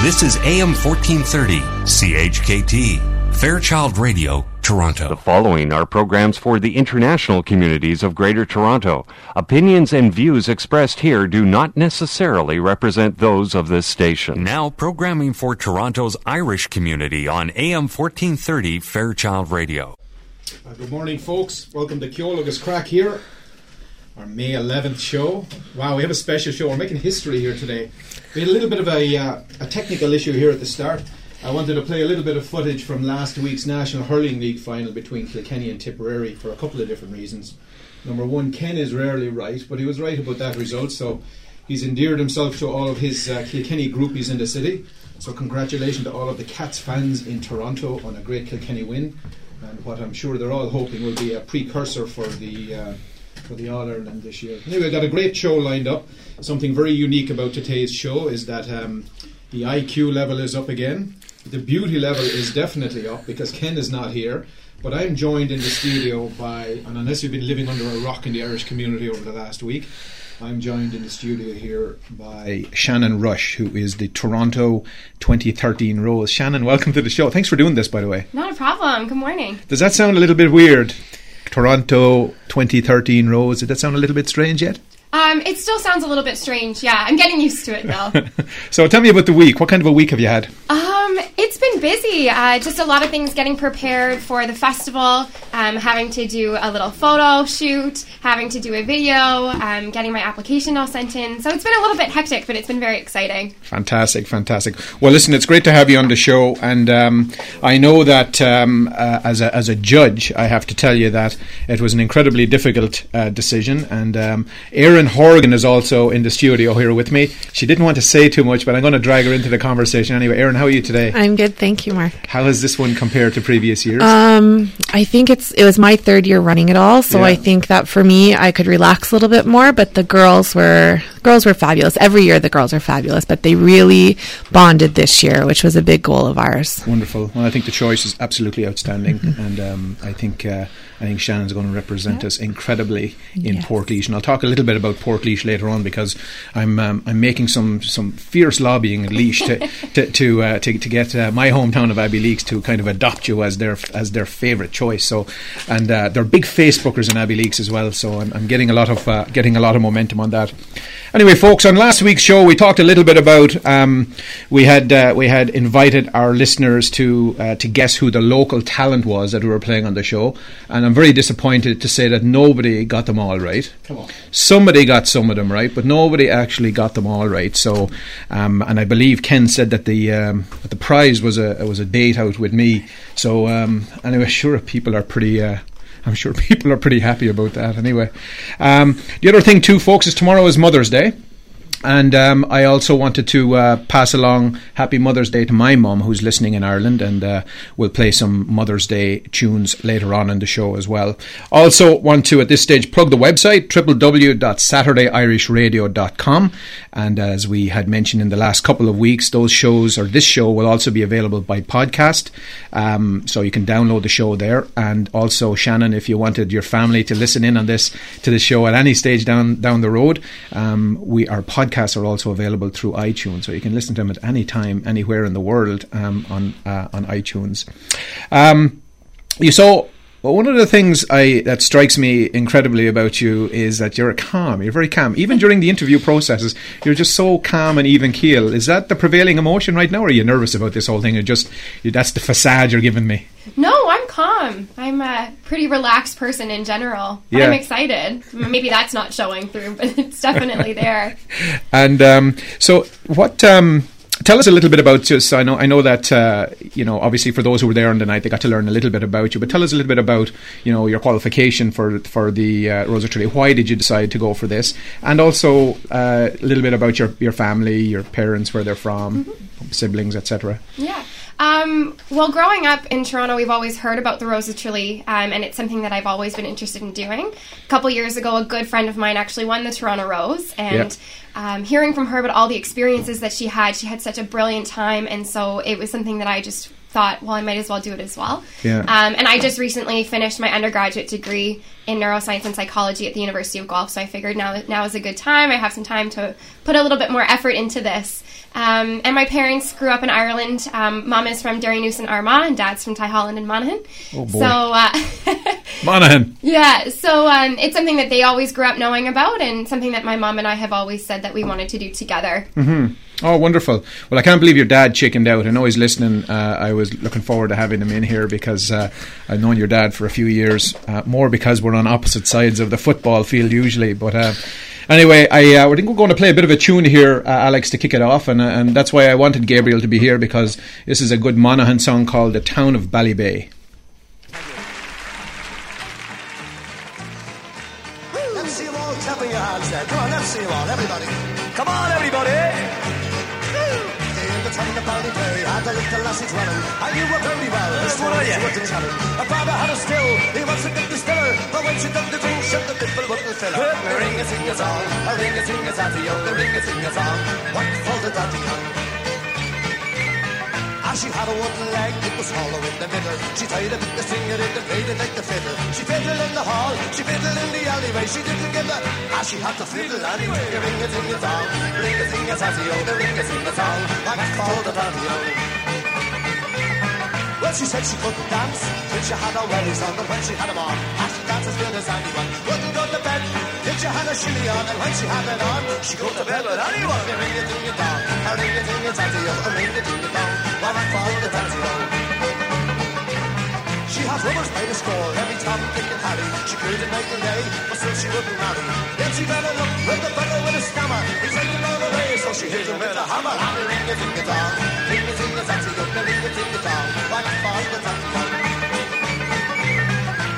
This is AM 1430, CHKT, Fairchild Radio, Toronto. The following are programs for the international communities of Greater Toronto. Opinions and views expressed here do not necessarily represent those of this station. Now programming for Toronto's Irish community on AM 1430, Fairchild Radio. Uh, good morning, folks. Welcome to Ceol agus Craic here, our May 11th show. Wow, we have a special show. We're making history here today. We had a little bit of a, uh, a technical issue here at the start. I wanted to play a little bit of footage from last week's National Hurling League final between Kilkenny and Tipperary for a couple of different reasons. Number one, Ken is rarely right, but he was right about that result, so he's endeared himself to all of his uh, Kilkenny groupies in the city. So, congratulations to all of the Cats fans in Toronto on a great Kilkenny win, and what I'm sure they're all hoping will be a precursor for the. Uh, for the All Ireland this year. Anyway, we've got a great show lined up. Something very unique about today's show is that um, the IQ level is up again. The beauty level is definitely up because Ken is not here. But I'm joined in the studio by, and unless you've been living under a rock in the Irish community over the last week, I'm joined in the studio here by Shannon Rush, who is the Toronto 2013 Rose. Shannon, welcome to the show. Thanks for doing this, by the way. Not a problem. Good morning. Does that sound a little bit weird? Toronto 2013 Rose. Did that sound a little bit strange yet? Um, it still sounds a little bit strange. Yeah, I'm getting used to it now. so tell me about the week. What kind of a week have you had? Um, it's been busy. Uh, just a lot of things getting prepared for the festival. Um, having to do a little photo shoot, having to do a video, um, getting my application all sent in. So it's been a little bit hectic, but it's been very exciting. Fantastic, fantastic. Well, listen, it's great to have you on the show, and um, I know that um, uh, as a as a judge, I have to tell you that it was an incredibly difficult uh, decision, and um, Erin Horgan is also in the studio here with me. She didn't want to say too much, but I'm going to drag her into the conversation anyway. Erin, how are you today? I'm good, thank you, Mark. How has this one compared to previous years? Um, I think it's it was my third year running it all, so Yeah. I think that for me, I could relax a little bit more. But the girls were girls were fabulous. Every year, the girls are fabulous, but they really bonded this year, which was a big goal of ours. Wonderful. Well, I think the choice is absolutely outstanding, and um, I think uh, I think Shannon's going to represent us incredibly in Yes. Portlaoise, and I'll talk a little bit about Portlaoise later on because I'm um, I'm making some some fierce lobbying at Laois to to to, uh, to to get uh, my hometown of Abbeyleix to kind of adopt you as their as their favourite choice. So, and uh, they're big Facebookers in Abbeyleix as well. So I'm, I'm getting a lot of uh, getting a lot of momentum on that. Anyway, folks, on last week's show we talked a little bit about um, we had uh, we had invited our listeners to uh, to guess who the local talent was that we were playing on the show, and I'm very disappointed to say that nobody got them all right. Come on, somebody got some of them right, but nobody actually got them all right. So, um, and I believe Ken said that the um, that the prize was a was a date out with me. So um, anyway, sure, people are pretty. Uh, I'm sure people are pretty happy about that anyway. Um, the other thing, too, folks, is tomorrow is Mother's Day. And um, I also wanted to uh, pass along Happy Mother's Day to my mum, who's listening in Ireland, and uh, we'll play some Mother's Day tunes later on in the show as well. Also, want to at this stage plug the website www.saturdayirishradio.com. And as we had mentioned in the last couple of weeks, those shows or this show will also be available by podcast, um, so you can download the show there. And also, Shannon, if you wanted your family to listen in on this to the show at any stage down down the road, um, we our podcasts are also available through iTunes, so you can listen to them at any time, anywhere in the world um, on uh, on iTunes. Um, you saw. Well, one of the things I that strikes me incredibly about you is that you're calm. You're very calm, even during the interview processes. You're just so calm and even keel. Is that the prevailing emotion right now, or are you nervous about this whole thing? Or just that's the facade you're giving me? No, I'm calm. I'm a pretty relaxed person in general. But Yeah. I'm excited. Maybe that's not showing through, but it's definitely there. And um, so, what? Um, tell us a little bit about just. I know. I know that uh, you know. Obviously, for those who were there on the night, they got to learn a little bit about you. But tell us a little bit about you know your qualification for for the uh, Rose of Tralee. Why did you decide to go for this? And also uh, a little bit about your your family, your parents, where they're from, siblings, etc. Yeah. Um, well, growing up in Toronto, we've always heard about the Rose of Tralee, um, and it's something that I've always been interested in doing. A couple years ago, a good friend of mine actually won the Toronto Rose, and um, hearing from her about all the experiences that she had, she had such a brilliant time, and so it was something that I just thought, well, I might as well do it as well. Yeah. Um, and I just recently finished my undergraduate degree in neuroscience and psychology at the University of Guelph, so I figured now now is a good time. I have some time to put a little bit more effort into this. Um, and my parents grew up in Ireland. Um, Mom is from Derrynoosa and Armagh, and Dad's from Ty Tyholland and Monaghan. Oh boy. So, uh, Monaghan. yeah, so um, it's something that they always grew up knowing about, and something that my mom and I have always said that we wanted to do together. Oh, wonderful. Well, I can't believe your dad chickened out. I know he's listening. Uh, I was looking forward to having him in here because uh, I've known your dad for a few years, uh, more because we're on opposite sides of the football field usually. But uh, anyway, I uh, think we're going to play a bit of a tune here, uh, Alex, to kick it off. And, and that's why I wanted Gabriel to be here because this is a good Monaghan song called The Town of Ballybay. Let's see them all clapping your hands there. Come on, let's see them all, everybody. Come on, everybody. Had a little lassie dwelling. I knew her very well. This one she wouldn't tell him. Her father had a still. He was a good distiller. But when she took the drink, shut the nipple wouldn't fill her. A ring a sing a song, a ring a sing a tatty, oh, a ring a sing a song. What for the daddy young? As she had a wooden leg, it was hollow in the middle. She tied a bit the singer in and played it like the fiddle. She fiddled in the hall, she fiddled in the alleyway. She didn't give a, as she had to fiddle anyway. A ring a sing a song, ring a sing a tatty, oh, a ring a sing a song. Like for the daddy young. Well, she said she couldn't dance till she had her wellies on, but when she had them on, as she danced as good as anyone. Wouldn't go to bed till she had a shilly on, and when she had it on, she go to bed with anyone. Ring a ding a dong, ring a ding a oh, a ring a ding a dong. Why not follow the tatty oh? She had rubbers by the score, every time Tom, Dick and Harry. She couldn't make and day, but still she wouldn't marry. Then she fell in love with the fellow with a stammer. He said him all the way, so she hit him with a hammer. And a ring a ding a dong, a ding a tatty, oh, a ring a ding a not the?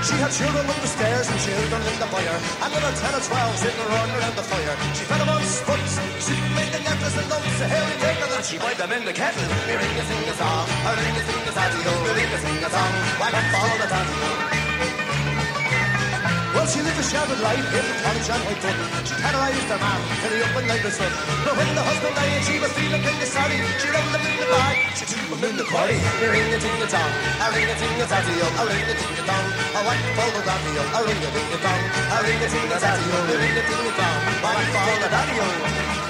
She had children up the stairs and children in the fire. And little ten or twelve sitting around around the fire. She fed them on spuds, she made the necklace and lumps of hairy bacon and she boiled them in the kettle. We ring a sing a song, a ring a sing a ring a sing a song, why not follow the ho? Well, she lived a sheltered life in the cottage on White Dutton. She terrorized her man he up and night was son. But when the husband died she was feeling kind of sorry, she rolled him in the bag, she threw him in the quarry. We ring a ting a tong, a ring the ticket down. a ting a tatty ho, a ring the ticket, a ting a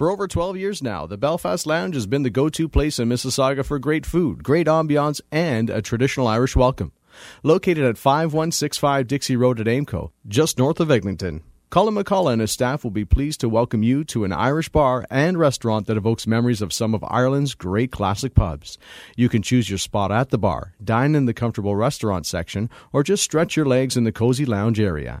For over 12 years now, the Belfast Lounge has been the go to place in Mississauga for great food, great ambiance, and a traditional Irish welcome. Located at 5165 Dixie Road at Aimco, just north of Eglinton. Colin McCullough and his staff will be pleased to welcome you to an Irish bar and restaurant that evokes memories of some of Ireland's great classic pubs. You can choose your spot at the bar, dine in the comfortable restaurant section, or just stretch your legs in the cozy lounge area.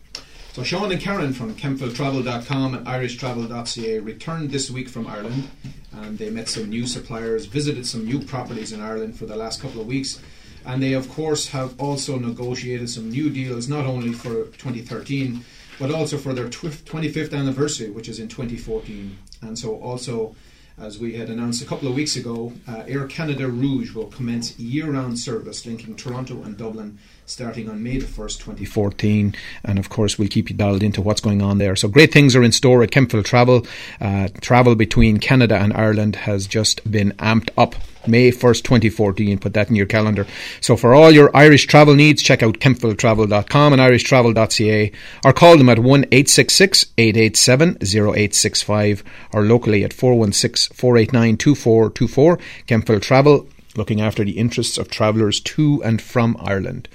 So Sean and Karen from KemptvilleTravel.com and IrishTravel.ca returned this week from Ireland and they met some new suppliers, visited some new properties in Ireland for the last couple of weeks. And they, of course, have also negotiated some new deals, not only for 2013, but also for their tw- 25th anniversary, which is in 2014. And so also as we had announced a couple of weeks ago, uh, Air Canada Rouge will commence year round service linking Toronto and Dublin starting on May the 1st, 2014. And of course, we'll keep you dialed into what's going on there. So great things are in store at Kemptville Travel. Uh, travel between Canada and Ireland has just been amped up. May 1st, 2014. Put that in your calendar. So for all your Irish travel needs, check out kemptvilletravel.com and irishtravel.ca or call them at 1 866 887 0865 or locally at 416 489 2424. Kemptville Travel looking after the interests of travellers to and from Ireland.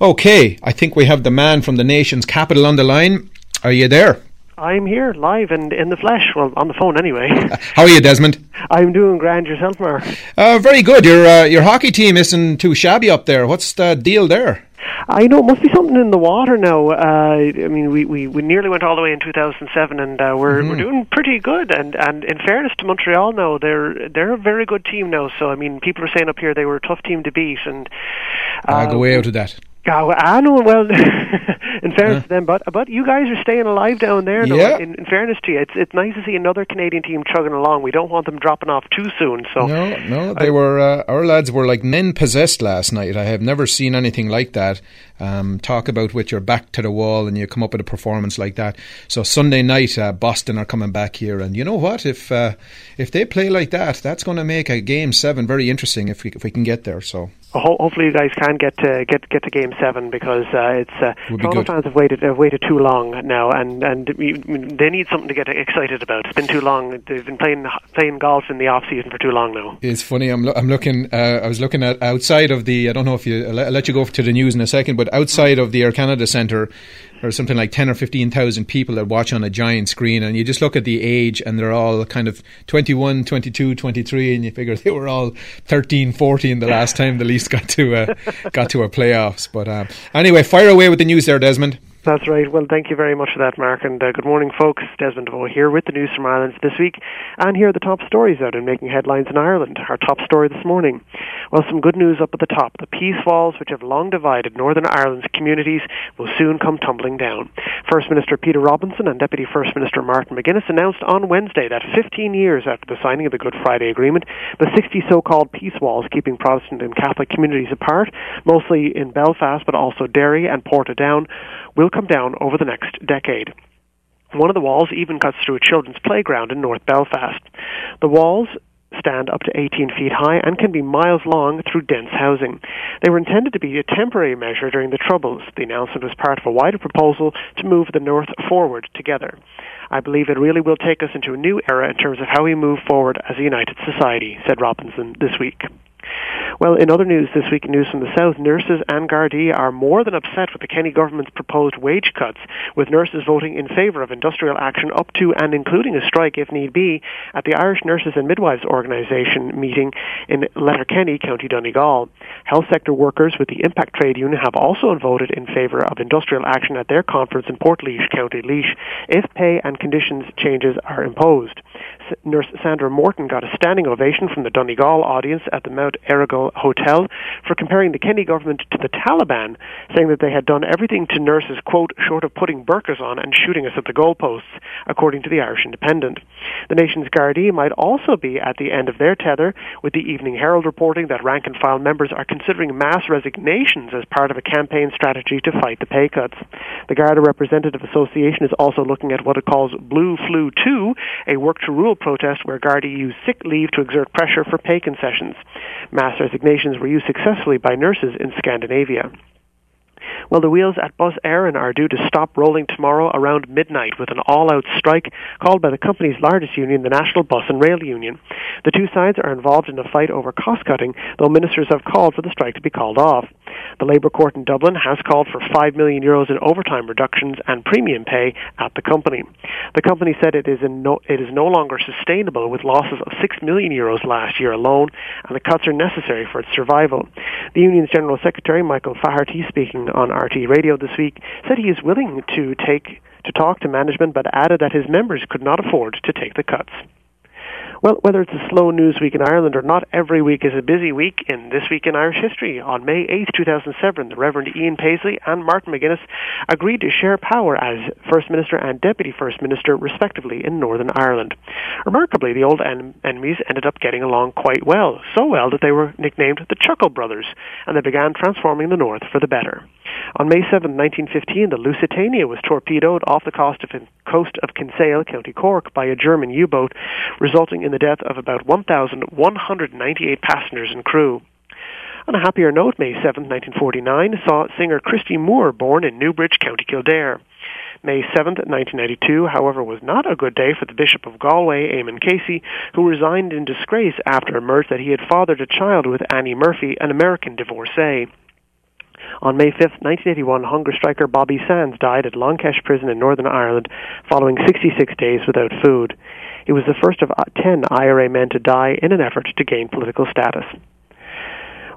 Okay, I think we have the man from the nation's capital on the line. Are you there? I'm here live and in the flesh. Well, on the phone anyway. How are you, Desmond? I'm doing grand yourself, Mark. Uh, very good. Your uh, your hockey team isn't too shabby up there. What's the deal there? I know it must be something in the water now. Uh, I mean, we, we, we nearly went all the way in 2007, and uh, we're mm-hmm. we're doing pretty good. And and in fairness to Montreal, now they're they're a very good team now. So I mean, people are saying up here they were a tough team to beat, and uh, go way out of that. I know. Well, in fairness to them, but but you guys are staying alive down there. Though, yeah. In, in, fairness to you, it's it's nice to see another Canadian team chugging along. We don't want them dropping off too soon. So no, no, they I, were uh, our lads were like men possessed last night. I have never seen anything like that. Um, talk about with your back to the wall and you come up with a performance like that. So Sunday night, uh, Boston are coming back here, and you know what? If uh, if they play like that, that's going to make a game seven very interesting if we if we can get there. So ho- hopefully you guys can get to get get to game seven because uh, it's uh, Toronto fans have waited have waited too long now, and and they need something to get excited about. It's been too long. They've been playing playing golf in the off season for too long now. It's funny. I'm lo- I'm looking. Uh, I was looking at outside of the. I don't know if you. I'll let you go to the news in a second, but outside of the Air Canada Centre there's something like 10 or 15,000 people that watch on a giant screen and you just look at the age and they're all kind of 21, 22, 23 and you figure they were all 13, 14 the last time the Leafs got to uh, got to a playoffs. But uh, anyway, fire away with the news there, Desmond. That's right. Well, thank you very much for that, Mark. And uh, good morning, folks. Desmond DeVoe here with the news from Ireland this week. And here are the top stories out and making headlines in Ireland. Our top story this morning. Well, some good news up at the top. The peace walls, which have long divided Northern Ireland's communities, will soon come tumbling down. First Minister Peter Robinson and Deputy First Minister Martin McGuinness announced on Wednesday that 15 years after the signing of the Good Friday Agreement, the 60 so-called peace walls keeping Protestant and Catholic communities apart, mostly in Belfast but also Derry and Portadown, will come down over the next decade. One of the walls even cuts through a children's playground in North Belfast. The walls stand up to 18 feet high and can be miles long through dense housing. They were intended to be a temporary measure during the Troubles. The announcement was part of a wider proposal to move the North forward together. I believe it really will take us into a new era in terms of how we move forward as a united society, said Robinson this week. Well, in other news this week, news from the South, nurses and Gardaí are more than upset with the Kenny government's proposed wage cuts, with nurses voting in favour of industrial action up to and including a strike if need be at the Irish Nurses and Midwives Organisation meeting in Letterkenny, County Donegal. Health sector workers with the Impact Trade Union have also voted in favour of industrial action at their conference in Portlaoise, County Laois, if pay and conditions changes are imposed. Nurse Sandra Morton got a standing ovation from the Donegal audience at the Mount Errigal Hotel for comparing the Kenny government to the Taliban, saying that they had done everything to nurses, quote, short of putting burqas on and shooting us at the goalposts, according to the Irish Independent. The nation's Gardaí might also be at the end of their tether, with the Evening Herald reporting that rank and file members are considering mass resignations as part of a campaign strategy to fight the pay cuts. The Garda Representative Association is also looking at what it calls Blue Flu 2, a work to rule protest where Gardaí used sick leave to exert pressure for pay concessions. Mass resignations were used successfully by nurses in Scandinavia. Well, the wheels at Bus Éireann are due to stop rolling tomorrow around midnight with an all-out strike called by the company's largest union, the National Bus and Rail Union. The two sides are involved in a fight over cost-cutting, though ministers have called for the strike to be called off. The Labour Court in Dublin has called for 5 million euros in overtime reductions and premium pay at the company. The company said it is, no, it is no longer sustainable with losses of 6 million euros last year alone, and the cuts are necessary for its survival. The union's General Secretary, Michael Faherty, speaking on RTÉ Radio this week, said he is willing to take to talk to management, but added that his members could not afford to take the cuts. Well, whether it's a slow news week in Ireland or not, every week is a busy week in This Week in Irish History. On May 8, 2007, the Reverend Ian Paisley and Martin McGuinness agreed to share power as First Minister and Deputy First Minister, respectively, in Northern Ireland. Remarkably, the old en- enemies ended up getting along quite well, so well that they were nicknamed the Chuckle Brothers, and they began transforming the North for the better. On May 7, 1915, the Lusitania was torpedoed off the coast of, coast of Kinsale, County Cork, by a German U-boat, resulting in the death of about 1,198 passengers and crew. On a happier note, May 7, 1949, saw singer Christy Moore born in Newbridge, County Kildare. May 7, 1992, however, was not a good day for the Bishop of Galway, Eamon Casey, who resigned in disgrace after emerged that he had fathered a child with Annie Murphy, an American divorcee. On May 5, 1981, hunger striker Bobby Sands died at Long Kesh Prison in Northern Ireland following 66 days without food. He was the first of uh, 10 IRA men to die in an effort to gain political status.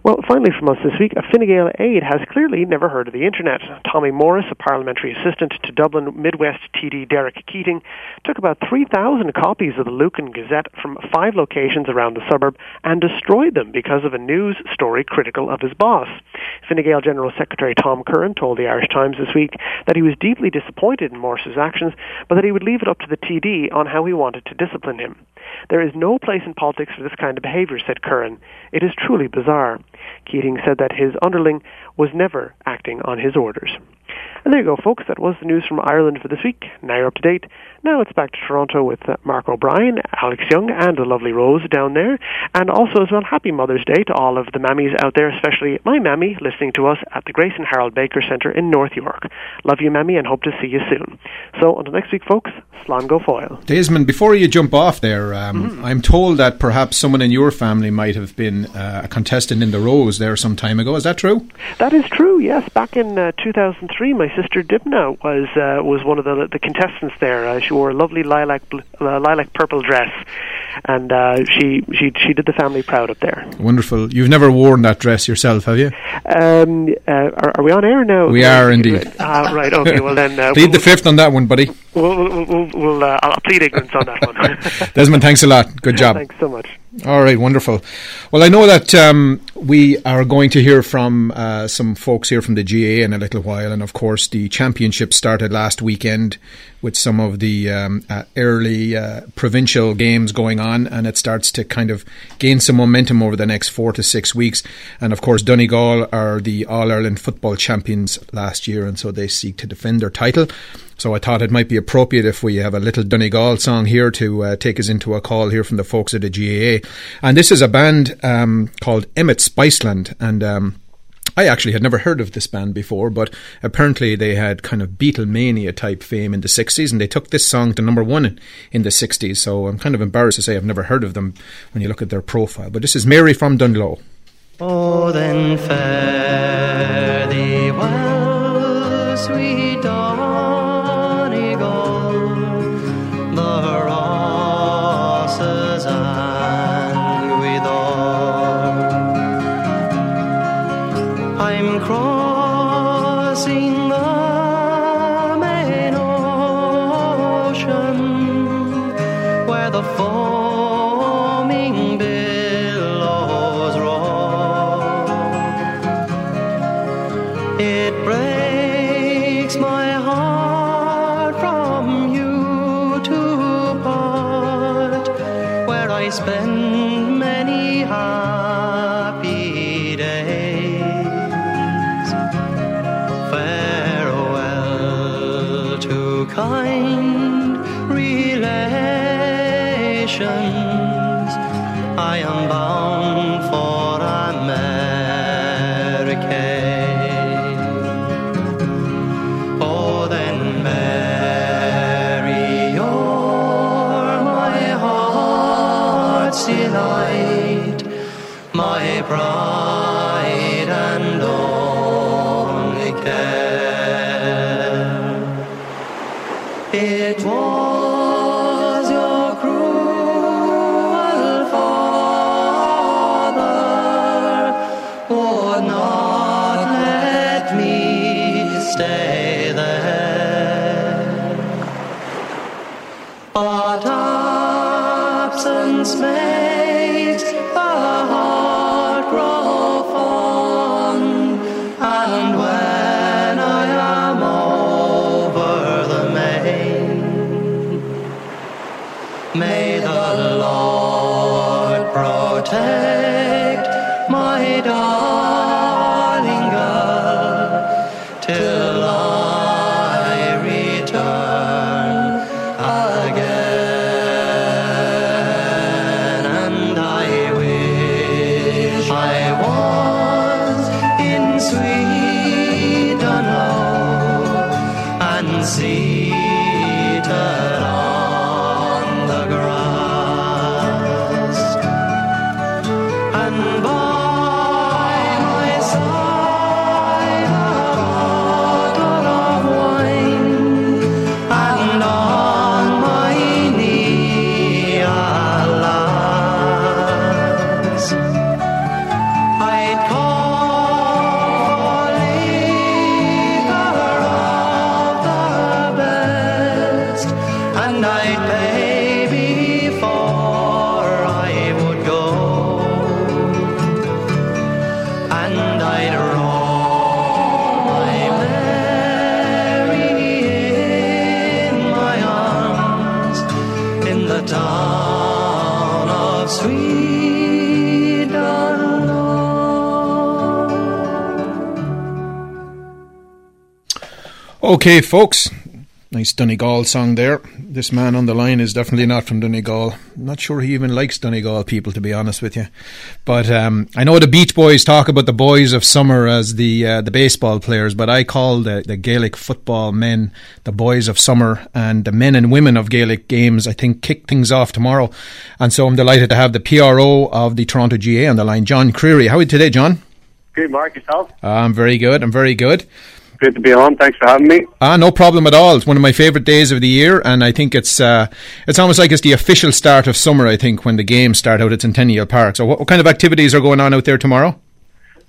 Well, finally from us this week, a Fine Gael aide has clearly never heard of the Internet. Tommy Morris, a parliamentary assistant to Dublin Midwest TD Derek Keating, took about 3,000 copies of the Lucan Gazette from five locations around the suburb and destroyed them because of a news story critical of his boss. Fine Gael General Secretary Tom Curran told the Irish Times this week that he was deeply disappointed in Morris's actions, but that he would leave it up to the TD on how he wanted to discipline him. There is no place in politics for this kind of behavior, said Curran. It is truly bizarre. Keating said that his underling was never acting on his orders. And there you go, folks. That was the news from Ireland for this week. Now you're up to date. Now it's back to Toronto with uh, Mark O'Brien, Alex Young, and the lovely Rose down there. And also as well, happy Mother's Day to all of the mammies out there, especially my mammy listening to us at the Grace and Harold Baker Centre in North York. Love you, mammy, and hope to see you soon. So until next week, folks, Slán go foil. Desmond, before you jump off there, um, mm-hmm. I'm told that perhaps someone in your family might have been uh, a contestant in the Rose there some time ago. Is that true? That is true. Yes, back in uh, 2003, my sister Dibna was uh, was one of the the contestants there. Uh, she wore a lovely lilac bl- uh, lilac purple dress, and uh, she she she did the family proud up there. Wonderful. You've never worn that dress yourself, have you? Um, uh, are, are, we on air now? We are indeed. Uh, right. Okay. Well then, plead we'll, the fifth on that one, buddy. We'll, we'll, we'll, we'll I'll plead ignorance on that one. Desmond, thanks a lot. Good job. thanks so much. All right, wonderful. Well, I know that um, we are going to hear from uh, some folks here from the GA in a little while, and of course, the championship started last weekend with some of the um, uh, early uh, provincial games going on, and it starts to kind of gain some momentum over the next four to six weeks. And of course, Donegal are the All Ireland football champions last year, and so they seek to defend their title. So I thought it might be appropriate if we have a little Donegal song here to uh, take us into a call here from the folks at the GAA. And this is a band um, called Emmet Spiceland. And um, I actually had never heard of this band before, but apparently they had kind of Beatlemania type fame in the 60s, and they took this song to number one in, in the 60s. So I'm kind of embarrassed to say I've never heard of them when you look at their profile. But this is Mary from Dungloe. Oh, then fare thee well, sweet spend Okay, folks. Nice Donegal song there. This man on the line is definitely not from Donegal. Not sure he even likes Donegal people, to be honest with you. But um, I know the Beach Boys talk about the boys of summer as the uh, the baseball players, but I call the, the Gaelic football men the boys of summer, and the men and women of Gaelic games, I think, kick things off tomorrow. And so I'm delighted to have the PRO of the Toronto GA on the line, John Creary. How are you today, John? Good, Mark, yourself? I'm very good. I'm very good. Good to be on. Thanks for having me. Ah, no problem at all. It's one of my favourite days of the year, and I think it's uh, it's almost like it's the official start of summer. I think when the games start out at Centennial Park. So, what, what kind of activities are going on out there tomorrow?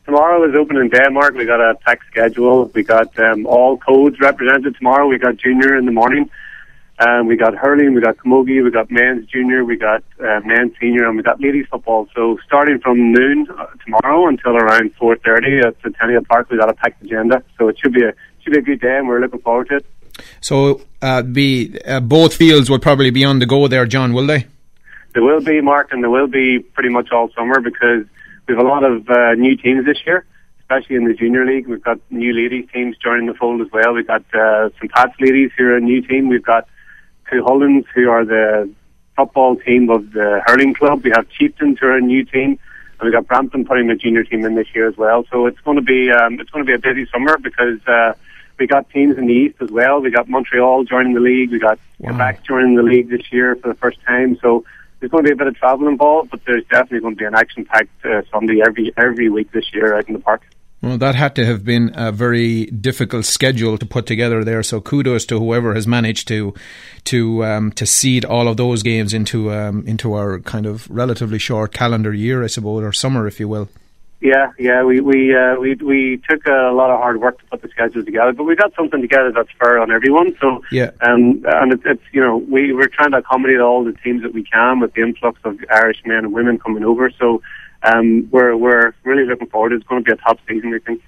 Tomorrow is opening day, Mark. We got a packed schedule. We got um, all codes represented tomorrow. We got junior in the morning. Um, we got hurling, we got camogie, we got men's junior, we got uh, men's senior, and we got ladies football. So starting from noon uh, tomorrow until around 4.30 at Centennial Park, we've got a packed agenda. So it should be a should be a good day, and we're looking forward to it. So, uh, be uh, both fields will probably be on the go there, John. Will they? There will be, Mark, and there will be pretty much all summer because we have a lot of uh, new teams this year, especially in the junior league. We've got new ladies teams joining the fold as well. We've got uh, St. Pat's ladies who are a new team. We've got two Hollands who are the football team of the hurling club. We have Chieftains who are a new team. And we've got Brampton putting a junior team in this year as well. So it's going to be um, it's going to be a busy summer because uh, we got teams in the east as well. We got Montreal joining the league. We got Wow. Quebec joining the league this year for the first time. So there's going to be a bit of travel involved, but there's definitely going to be an action-packed uh, Sunday every every week this year out in the park. Well, that had to have been a very difficult schedule to put together there. So kudos to whoever has managed to to um, to seed all of those games into um, into our kind of relatively short calendar year, I suppose, or summer, if you will. Yeah, yeah, we we uh, we we took a lot of hard work to put the schedule together, but we got something together that's fair on everyone. So Yeah. um, and it's, it's you know we we're trying to accommodate all the teams that we can with the influx of Irish men and women coming over. So um, we're we're really looking forward. It's going to be a top season, we think.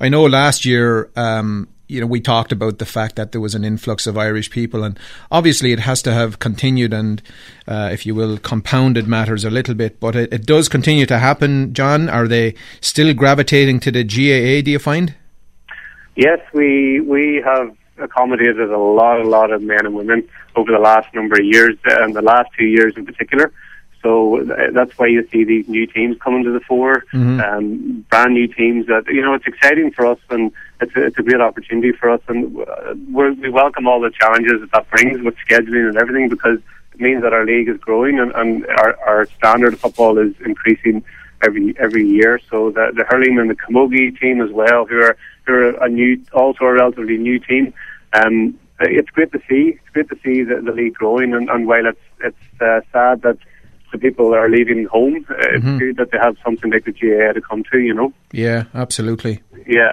I know last year, um, you know, we talked about the fact that there was an influx of Irish people, and obviously it has to have continued and, uh, if you will, compounded matters a little bit. But it, it does continue to happen. John, are they still gravitating to the GAA? Do you find? Yes, we we have accommodated a lot, a lot of men and women over the last number of years, and the last two years in particular. So that's why you see these new teams coming to the fore, Mhm. um, brand new teams. That you know, it's exciting for us, and it's a, it's a great opportunity for us, and uh, we're, we welcome all the challenges that that brings with scheduling and everything, because it means that our league is growing and, and our, our standard of football is increasing every every year. So the, the hurling and the camogie team as well, who are who are a new, also a relatively new team. Um, it's great to see. It's great to see the, the league growing, and, and while it's it's uh, sad that the people are leaving home, uh, Mhm. it's good that they have something like the GAA to come to. You know. Yeah, absolutely. Yeah.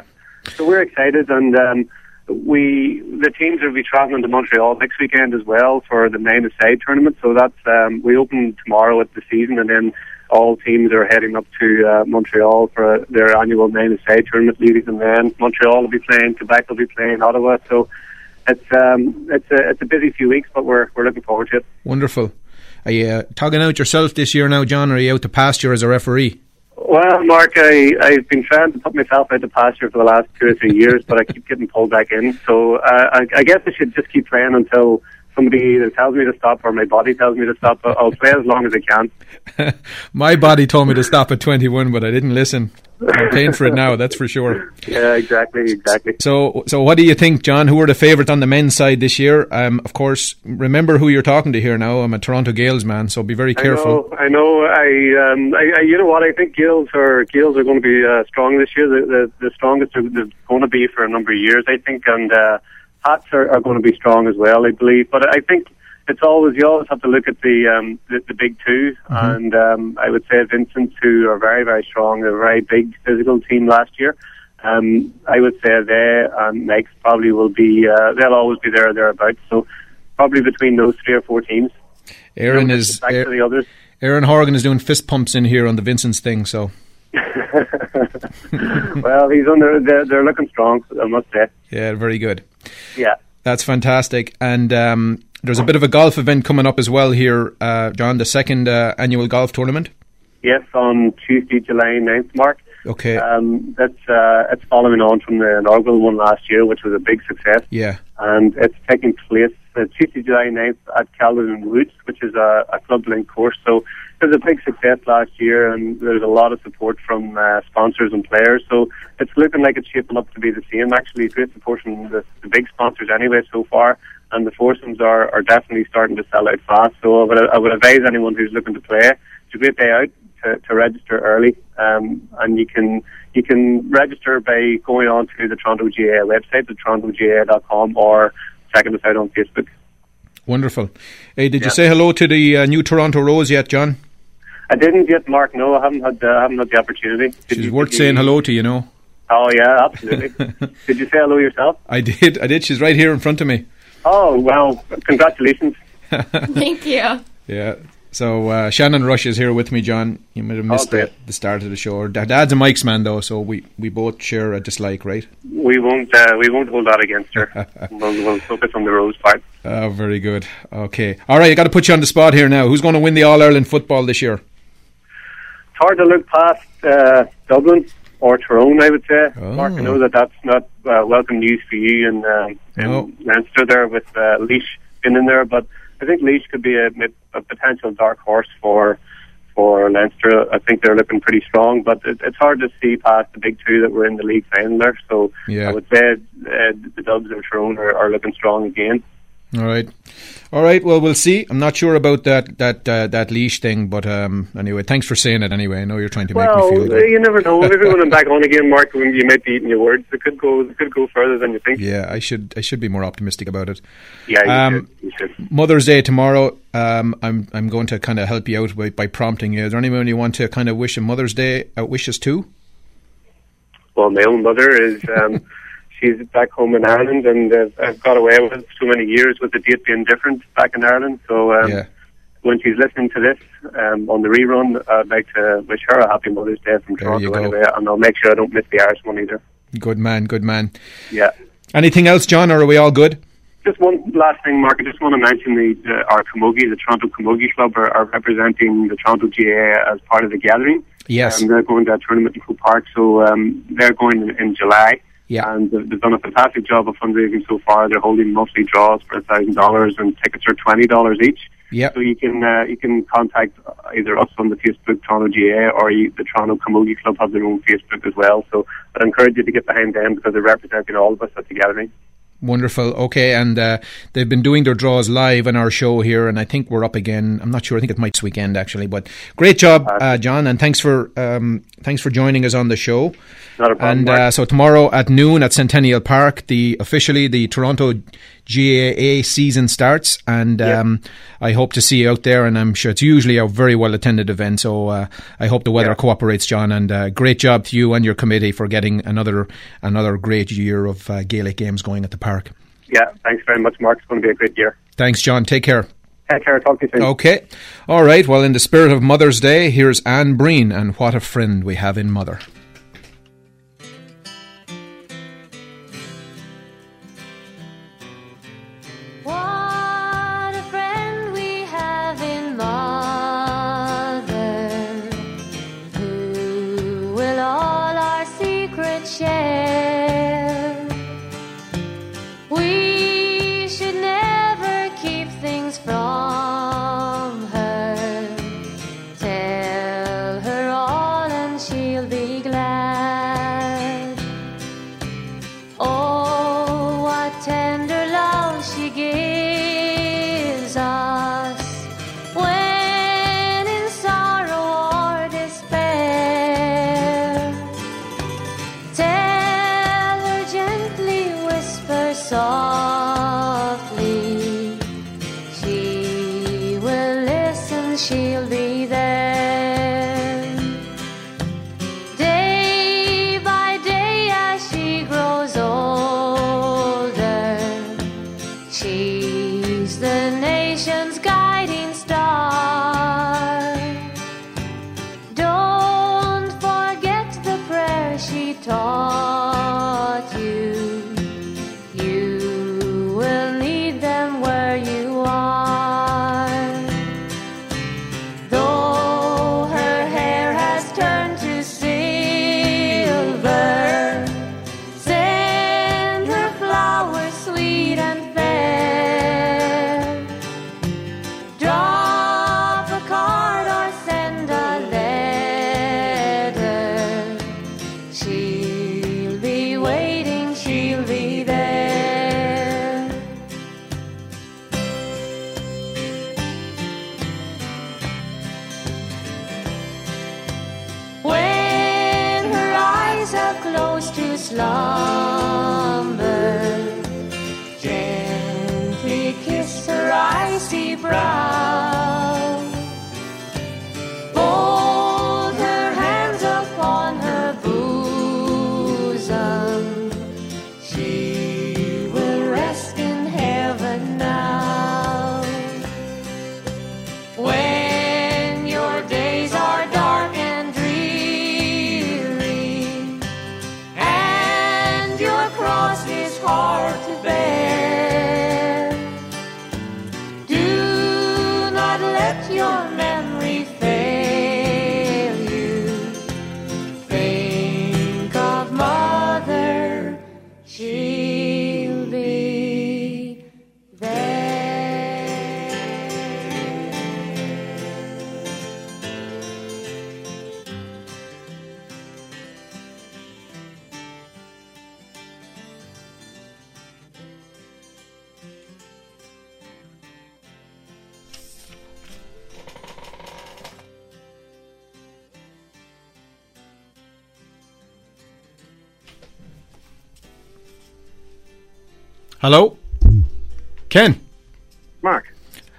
So we're excited, and um, we the teams will be travelling to Montreal next weekend as well for the nine aside tournament. So that's um, we open tomorrow at the season, and then all teams are heading up to uh, Montreal for their annual nine aside tournament, ladies and men. Montreal will be playing, Quebec will be playing, Ottawa. So it's um, it's a it's a busy few weeks, but we're we're looking forward to it. Wonderful. Are you tugging out yourself this year now, John? Or are you out to pasture as a referee? Well, Mark, I, I've been trying to put myself out to pasture for the last two or three years, but I keep getting pulled back in. So uh, I, I guess I should just keep playing until somebody either tells me to stop or my body tells me to stop. I'll play as long as I can. My body told me to stop at 21, but I didn't listen. I'm paying for it now, that's for sure. Yeah, exactly, exactly. So, so what do you think, John? Who are the favourites on the men's side this year? Um, of course, remember who you're talking to here now. I'm a Toronto Gales man, so be very careful. I know. I know. I, um, I, I you know what? I think Gales are Gales are going to be uh, strong this year. The, the, the strongest they're, they're going to be for a number of years, I think, and uh, Pats are, are going to be strong as well, I believe. But I think it's always you always have to look at the um, the, the big 2 and um, I would say Vincent, who are very very strong, They're a very big physical team last year. Um, I would say they and Mike's probably will be uh, they'll always be there or thereabouts. So probably between those three or four teams. Aaron You know, is back to the others. Erin Horgan is doing fist pumps in here on the Vincent's thing. So well, he's under. They're, they're looking strong, I must say. yeah, very good. Yeah. That's fantastic. And um, there's a bit of a golf event coming up as well here, uh, John. The second uh, annual golf tournament. Yes, on Tuesday, July 9th, Mark. Okay. Um, that's uh, it's following on from the inaugural one last year, which was a big success. Yeah. And it's taking place uh, Tuesday, July 9th at Caledon Woods, which is a, a club link course. So was a big success last year, and there's a lot of support from uh, sponsors and players. So it's looking like it's shaping up to be the same. Actually, great support from the, the big sponsors anyway so far, and the foursomes are, are definitely starting to sell out fast. So I would, I would advise anyone who's looking to play. It's a great day out to, to register early, um, and you can you can register by going on to the Toronto GA website, the torontoga.com, or checking us out on Facebook. Wonderful. Hey, did you say hello to the uh, new Toronto Rose yet, John? I didn't yet, Mark. No, I haven't had uh, I haven't had the opportunity. Did She's you- worth saying you- hello to, you know. Oh yeah, absolutely. did you say hello yourself? I did. I did. She's right here in front of me. Oh well, congratulations. Thank you. Yeah. So uh, Shannon Rush is here with me, John. You might have missed Okay. the, the start of the show. Dad's a Mike's man, though, so we, we both share a dislike, right? We won't uh, we won't hold that against her. we'll, we'll focus on the rose part. Oh, very good. Okay. All right, I got to put you on the spot here now. Who's going to win the All Ireland football this year? It's hard to look past uh, Dublin or Tyrone, I would say. Oh. Mark, I know that that's not uh, welcome news for you and um, No. in Leinster there with uh, Laois being in there, but I think Laois could be a, a potential dark horse for for Leinster. I think they're looking pretty strong, but it, it's hard to see past the big two that were in the league final there. So Yeah. I would say uh, the Dubs or Tyrone are, are looking strong again. All right. All right. Well, we'll see. I'm not sure about that that uh, that Laois thing, but um, anyway, thanks for saying it. Anyway, I know you're trying to make me feel good. you never know. Maybe when I'm back on again, Mark, when you might be eating your words. It could go, it could go further than you think. Yeah, I should I should be more optimistic about it. Yeah, you Um, should. You should. Mother's Day tomorrow. Um, I'm I'm going to kind of help you out by, by prompting you. Is there anyone you want to kind of wish a Mother's Day uh, wishes to? Well, my own mother is. She's back home in Ireland, and uh, I've got away with so many years with the date being different back in Ireland. So um, Yeah. when she's listening to this um, on the rerun, I'd like to wish her a happy Mother's Day from There Toronto anyway, and I'll make sure I don't miss the Irish one either. Good man. Good man. Yeah. Anything else, John? Or are we all good? Just one last thing, Mark. I just want to mention the, the our Camogie, the Toronto Camogie Club, are, are representing the Toronto GA as part of the gathering. Yes. Um, they're going to a tournament in Coop Park, so um, they're going in, in July. Yeah. And they've done a fantastic job of fundraising so far. They're holding monthly draws for thousand dollars, and tickets are twenty dollars each. Yep. So you can uh, you can contact either us on the Facebook Toronto GA or you, the Toronto Camogie Club have their own Facebook as well. So I'd encourage you to get behind them because they're representing all of us at the gathering. Wonderful. Okay, and uh, they've been doing their draws live on our show here, and I think we're up again. I'm not sure. I think it might this weekend actually, but great job, uh, John, and thanks for um, thanks for joining us on the show. Not a problem. And uh, so tomorrow at noon at Centennial Park, the officially the Toronto GAA season starts, and um, I hope to see you out there. And I'm sure it's usually a very well attended event. So uh, I hope the weather cooperates, John. And uh, great job to you and your committee for getting another another great year of uh, Gaelic games going at the park. yeah, thanks very much, Mark. It's going to be a great year. Thanks, John. Take care. Take care. Talk to you soon. Okay. All right. Well, in the spirit of Mother's Day, here's Ann Breen and what a friend we have in Mother. What a friend we have in Mother. Hello? Ken, Mark.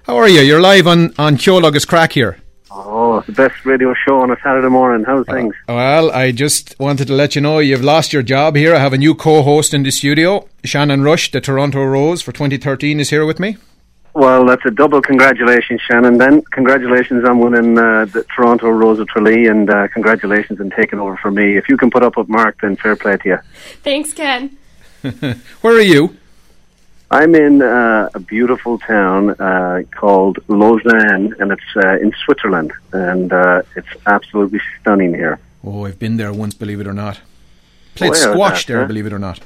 how are you? You're live on, on Ceol agus Craic here. Oh, it's the best radio show on a Saturday morning. How's things? Well, I just wanted to let you know you've lost your job here. I have a new co-host in the studio. Shannon Rush, the Toronto Rose for 2013, is here with me. Well, that's a double congratulations, Shannon. Then congratulations on winning uh, the Toronto Rose of Tralee, and uh, congratulations on taking over for me. If you can put up with Mark, then fair play to you. Thanks, Ken. Where are you? I'm in uh, a beautiful town uh, called Lausanne, and it's uh, in Switzerland, and uh, it's absolutely stunning here. Oh, I've been there once, believe it or not. Played squash that, there, huh? believe it or not.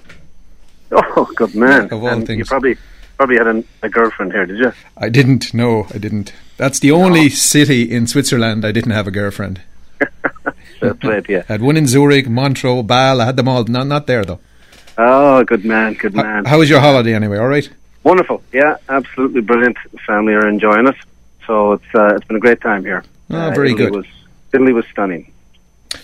Oh, good man! Of all and things. you probably probably had an, a girlfriend here, did you? I didn't. No, I didn't. That's the only city in Switzerland I didn't have a girlfriend. Fair play to. I had one in Zurich, Montreux, Bâle. I had them all. Not not there though. Oh, good man, good man. How was your holiday anyway? All right. Wonderful. Yeah, absolutely brilliant. The family are enjoying it, so it's uh, it's been a great time here. Ah, Uh, very Italy good. Was, Italy was stunning.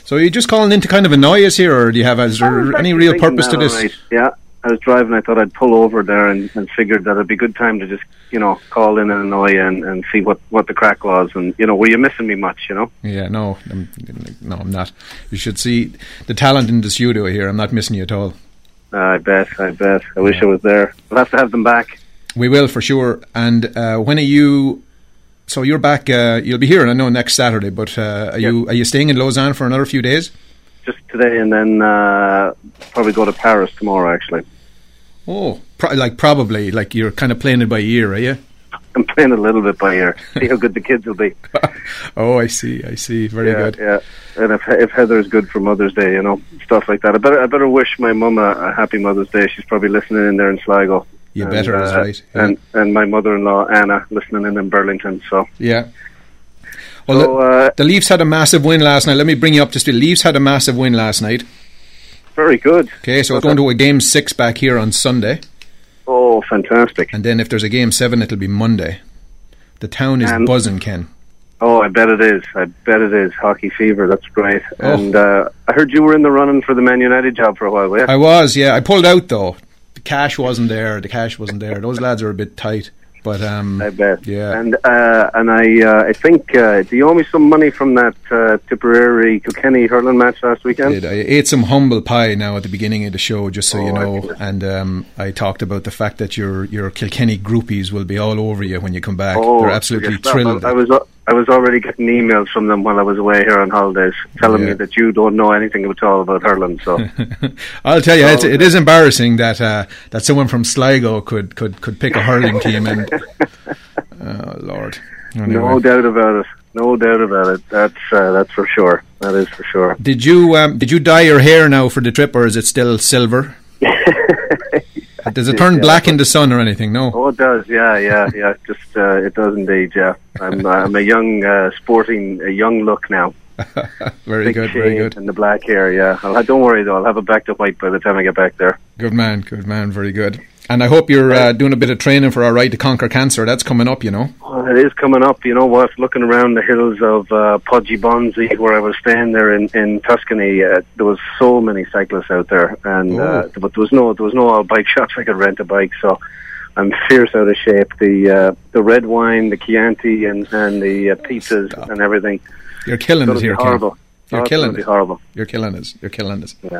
So are you just calling in to kind of annoy us here, or do you have is there any real purpose to this? right. Yeah, I was driving. I thought I'd pull over there and, and figured that it'd be a good time to just you know call in and annoy you and, and see what what the crack was. And you know, were you missing me much? You know. Yeah, no, I'm, no, I'm not. You should see the talent in the studio here. I'm not missing you at all. I bet. I bet. I wish I was there. We'll have to have them back. We will for sure. And uh, when are you? So you're back. Uh, you'll be here, and I know, next Saturday. But uh, are you are you staying in Lausanne for another few days? Just today, and then uh, probably go to Paris tomorrow. Actually, Oh, pro- like probably like you're kind of playing it by ear, are you? I'm playing a little bit by ear. See how good the kids will be. Oh, I see. I see. Very yeah, good. Yeah, and if if Heather is good for Mother's Day, you know, stuff like that. I better I better wish my mum a, a happy Mother's Day. She's probably listening in there in Sligo. You And, better, is uh, right. Yeah. And and my mother-in-law Anna listening in in Burlington. So Yeah. Well, So, the, uh, the Leafs had a massive win last night. Let me bring you up to speed. Leafs had a massive win last night. very good. Okay, so it's going to a game six back here on Sunday, Oh, fantastic. and then if there's a game seven, it'll be Monday. The town is buzzing, Ken. Oh, I bet it is. I bet it is. Hockey fever. That's great. Oh. And uh, I heard you were in the running for the Man United job for a while. Yeah. I was, yeah. I pulled out though. The cash wasn't there. The cash wasn't there. Those lads are a bit tight. But um, I bet. Yeah. And uh, and I uh, I think uh, do you owe me some money from that uh, Tipperary Kilkenny hurling match last weekend? did. I ate some humble pie now at the beginning of the show, just so you Oh, know. excellent. And um, I talked about the fact that your your Kilkenny groupies will be all over you when you come back. Oh, They're absolutely thrilled. I, I was uh, I was already getting emails from them while I was away here on holidays, telling Yeah. me that you don't know anything at all about hurling. So I'll tell you, it's, it is embarrassing that uh, that someone from Sligo could, could, could pick a hurling team and. Oh Lord! Anyway. no doubt about it. No doubt about it. That's uh, that's for sure. That is for sure. Did you um, did you dye your hair now for the trip, or is it still silver? Does it turn Yeah. black in the sun or anything? No. Oh, it does. Yeah, yeah, yeah. Just uh, it does indeed. Yeah, I'm uh, I'm a young, uh, sporting, a young look now. Very Big good. Very good. And the black hair. Yeah. I'll, don't worry though. I'll have it back to white by the time I get back there. Good man. Good man. Very good. And I hope you're uh, doing a bit of training for our right to conquer cancer. That's coming up, you know. Well, it is coming up. You know what? Looking around the hills of uh, Poggibonsi, where I was staying there in in Tuscany, uh, there was so many cyclists out there, and uh, Oh. but there was no there was no bike shops I could rent a bike. So I'm fierce out of shape. The uh, the red wine, the Chianti, and and the uh, pizzas and everything. You're killing it here, horrible. You're Oh, killing it. horrible. You're killing us. You're killing us. Yeah.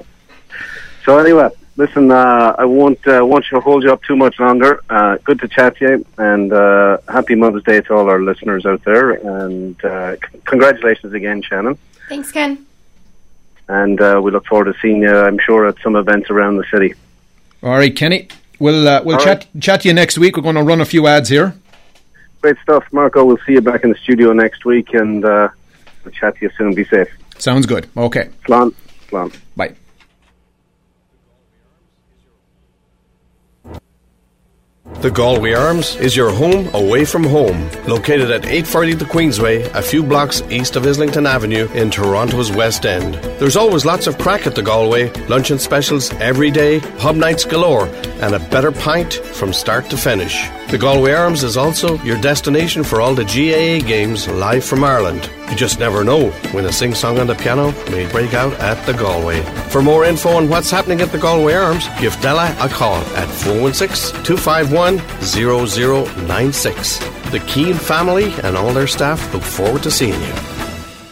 So anyway, listen, uh, I won't uh, want you to hold you up too much longer. Uh, good to chat to you, and uh, happy Mother's Day to all our listeners out there. And uh, c- congratulations again, Shannon. Thanks, Ken. And uh, we look forward to seeing you. I'm sure at some events around the city. All right, Kenny. We'll uh, we'll All chat chat to you next week. We're going to run a few ads here. Great stuff, Marco. We'll see you back in the studio next week, and uh, we'll chat to you soon. Be safe. Sounds good. Okay. Slán. Slán. Bye. The Galway Arms is your home away from home. Located at 840 the Queensway, a few blocks east of Islington Avenue in Toronto's West End. There's always lots of crack at the Galway, luncheon specials every day, pub nights galore, and a better pint from start to finish. The Galway Arms is also your destination for all the GAA games live from Ireland. You just never know when a sing song on the piano may break out at the Galway. For more info on what's happening at the Galway Arms, give Della a call at 416 251 0096. The Keane family and all their staff look forward to seeing you.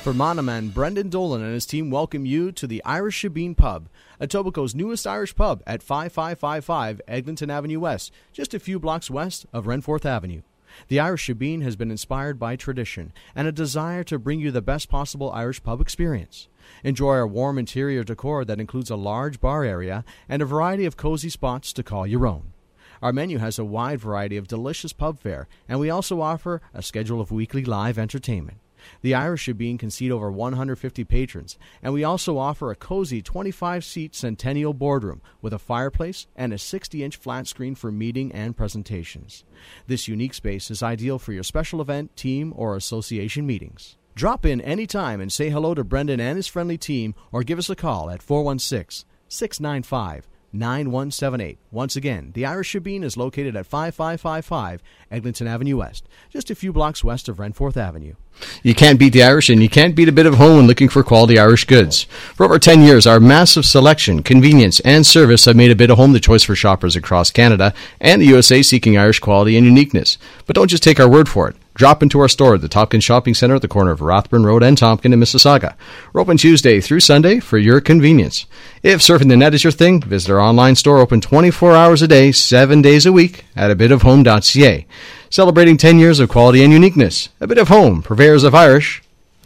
For Monoman, Brendan Dolan and his team welcome you to the Irish Shebeen Pub, Etobicoke's newest Irish pub at 5555 Eglinton Avenue West, just a few blocks west of Renforth Avenue. The Irish Shebeen has been inspired by tradition and a desire to bring you the best possible Irish pub experience. Enjoy our warm interior decor that includes a large bar area and a variety of cozy spots to call your own. Our menu has a wide variety of delicious pub fare, and we also offer a schedule of weekly live entertainment. The Irish Shebeen can seat over 150 patrons, and we also offer a cozy 25 seat Centennial boardroom with a fireplace and a 60 inch flat screen for meeting and presentations. This unique space is ideal for your special event, team, or association meetings. Drop in anytime and say hello to Brendan and his friendly team, or give us a call at 416 695 9178. Once again, the Irish Shebeen is located at 5555 Eglinton Avenue West, just a few blocks west of Renforth Avenue. You can't beat the Irish, and you can't beat a bit of home when looking for quality Irish goods. For over 10 years, our massive selection, convenience, and service have made a bit of home the choice for shoppers across Canada and the USA seeking Irish quality and uniqueness. But don't just take our word for it. Drop into our store at the Tomken Shopping Center at the corner of Rathburn Road and Tomken in Mississauga. We're open Tuesday through Sunday for your convenience. If surfing the net is your thing, visit our online store open 24 hours a day, 7 days a week at abitofhome.ca. Celebrating 10 years of quality and uniqueness. A bit of home, purveyors of Irish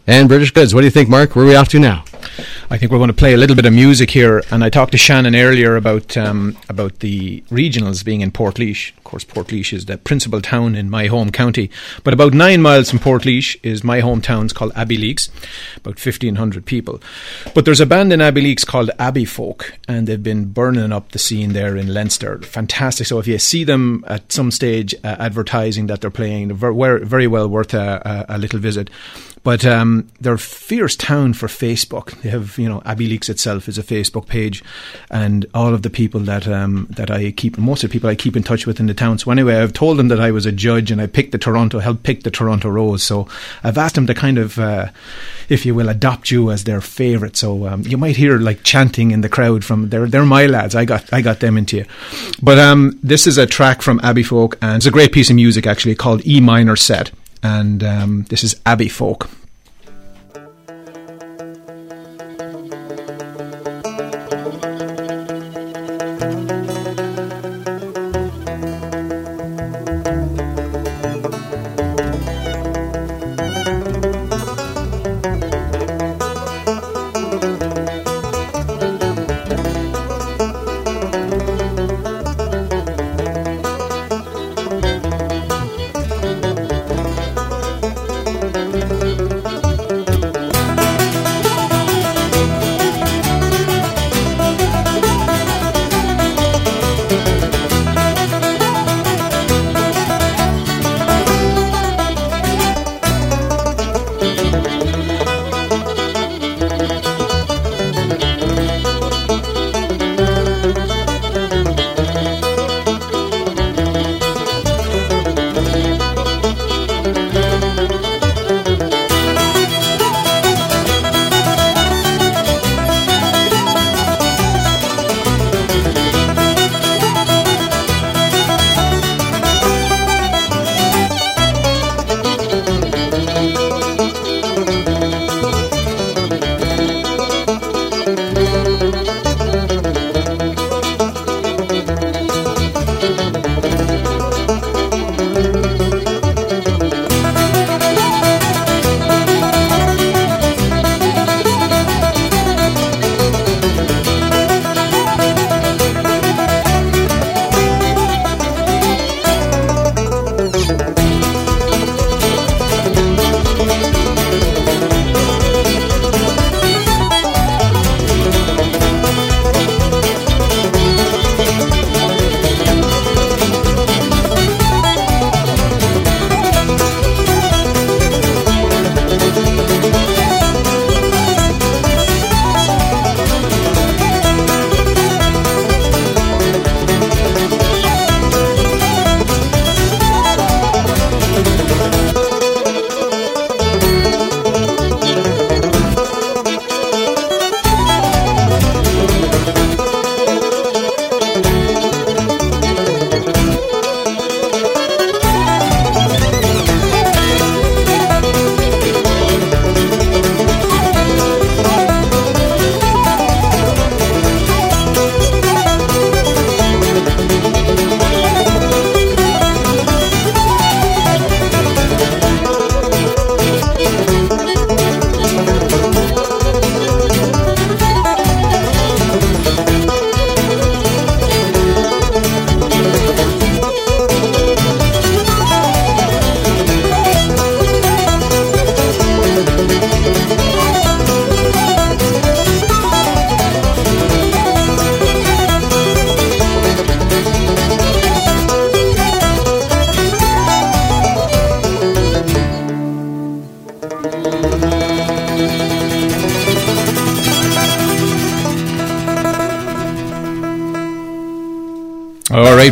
and British goods. What do you think, Mark? Where are we off to now? I think we're going to play a little bit of music here, and I talked to Shannon earlier about um, about the regionals being in Portlaoise. Of course, Portlaoise is the principal town in my home county, but about nine miles from Portlaoise is my hometown. It's called Abbeyleix, about fifteen hundred people. But there's a band in Abbeyleix called Abbey Folk, and they've been burning up the scene there in Leinster. Fantastic. So if you see them at some stage uh, advertising that they're playing, they're very, very well worth a, a, a little visit. But um, they're fierce town for Facebook. They have, you know, Abbeyleix itself is a Facebook page, and all of the people that um, that I keep, most of the people I keep in touch with in the town. So anyway, I've told them that I was a judge and I picked the Toronto, helped pick the Toronto Rose. So I've asked them to kind of, uh, if you will, adopt you as their favourite. So um, you might hear like chanting in the crowd from they're they're my lads. I got I got them into you. But um, this is a track from Abbey Folk, and it's a great piece of music actually called E minor set, and um, this is Abbey Folk.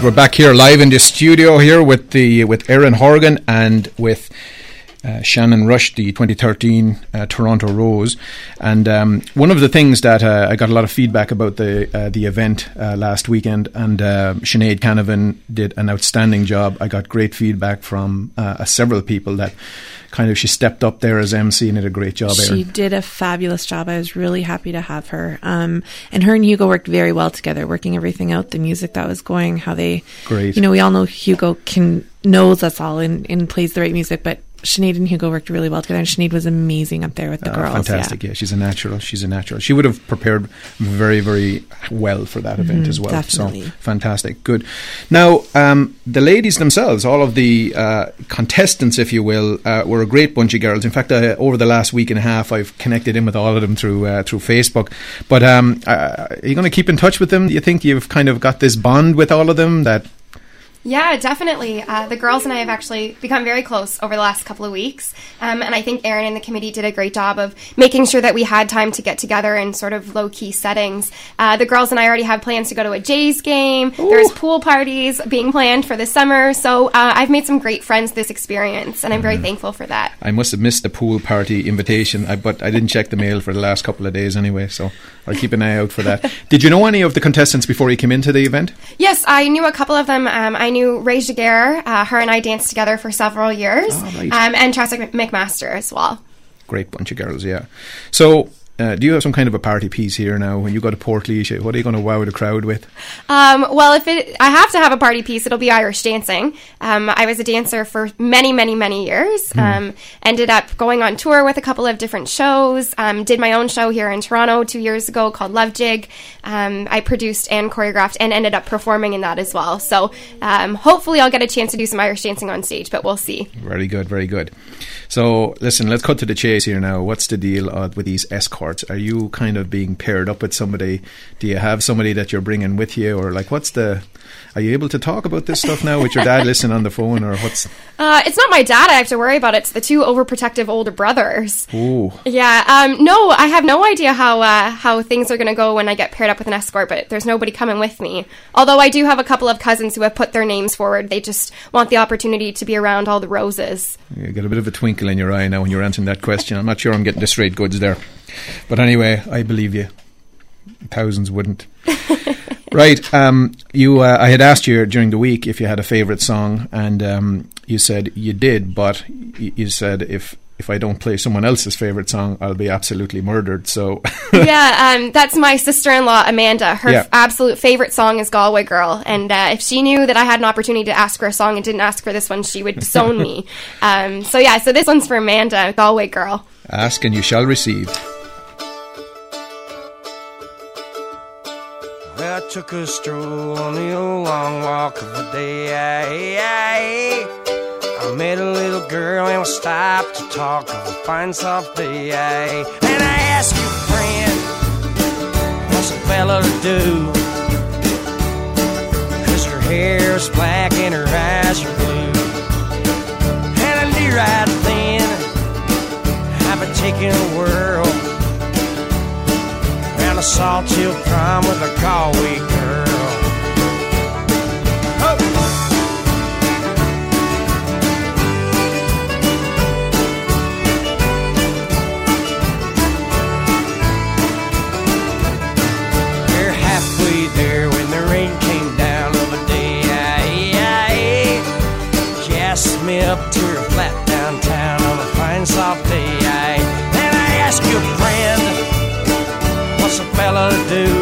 Right, we're back here live in the studio here with the with Erin Horgan and with uh, Shannon Rush, the 2013 uh, Toronto Rose. And um, one of the things that uh, I got a lot of feedback about the uh, the event uh, last weekend, and uh, Sinead Canavan did an outstanding job. I got great feedback from several people that kind of she stepped up there as MC and did a great job. She Erin. did a fabulous job. I was really happy to have her. Um, and her and Hugo worked very well together, working everything out, the music that was going, how they, Great. you know, we all know Hugo can knows us all and, and plays the right music, but Sinead and Hugo worked really well together, and Sinead was amazing up there with the Uh, girls. fantastic, yeah. She's a natural. She's a natural. She would have prepared very, very well for that event Mhm, as well. definitely. So fantastic, good. Now, um, the ladies themselves, all of the uh, contestants, if you will, uh, were a great bunch of girls. In fact, uh, over the last week and a half, I've connected in with all of them through uh, through Facebook. But um, uh, are you going to keep in touch with them? Do you think you've kind of got this bond with all of them that? Yeah, definitely. Uh, the girls and I have actually become very close over the last couple of weeks. Um, and I think Erin and the committee did a great job of making sure that we had time to get together in sort of low key settings. Uh, the girls and I already have plans to go to a Jays game. There's pool parties being planned for the summer. So uh, I've made some great friends this experience, and I'm very thankful for that. I must have missed the pool party invitation, I, but I didn't check the mail for the last couple of days anyway, so I'll keep an eye out for that. Did you know any of the contestants before you came into the event? Yes, I knew a couple of them. Um, I knew Ray Jaguar. Uh, her and I danced together for several years. Oh, right. um, and Tressa McMaster as well. Great bunch of girls, yeah. So, uh, do you have some kind of a party piece here now when you go to Port What are you going to wow the crowd with? Um, well, if it, I have to have a party piece, it'll be Irish dancing. Um, I was a dancer for many, many, many years. Um, ended up going on tour with a couple of different shows. Um, did my own show here in Toronto two years ago called Love Jig. Um, I produced and choreographed and ended up performing in that as well. So um, hopefully, I'll get a chance to do some Irish dancing on stage, but we'll see. Very good, very good. So, listen, let's cut to the chase here now. What's the deal uh, with these escorts? Are you kind of being paired up with somebody? Do you have somebody that you're bringing with you, or like, what's the? Are you able to talk about this stuff now with your dad listening on the phone, or what's? Uh, it's not my dad I have to worry about. It's the two overprotective older brothers. Ooh, Yeah, um, no, I have no idea how uh, how things are going to go when I get paired up with an escort, but there's nobody coming with me. Although I do have a couple of cousins who have put their names forward. They just want the opportunity to be around all the roses. you got a bit of a twinkle in your eye now when you're answering that question. I'm not sure I'm getting the straight goods there, but anyway, I believe you. Thousands wouldn't. right. Um, you. Uh, I had asked you during the week if you had a favorite song, and um, you said you did, but you said if if I don't play someone else's favorite song, I'll be absolutely murdered. So yeah, um, that's my sister-in-law Amanda. Her Yeah. f- absolute favorite song is Galway Girl, and uh, if she knew that I had an opportunity to ask her a song and didn't ask for this one, she would disown me. Um, so yeah, so this one's for Amanda, Galway Girl. ask and you shall receive. I took a stroll on the old long walk of the day. I met a little girl and we stopped to talk of a fine soft day. And I asked you, friend, what's a fella to do? Cause her hair is black and her eyes are blue. And I knew right then I've been taking a a Salthill prom with a Galway girl. We're halfway there when the rain came down of a day. Cast me up to her flat downtown on a fine soft day. What's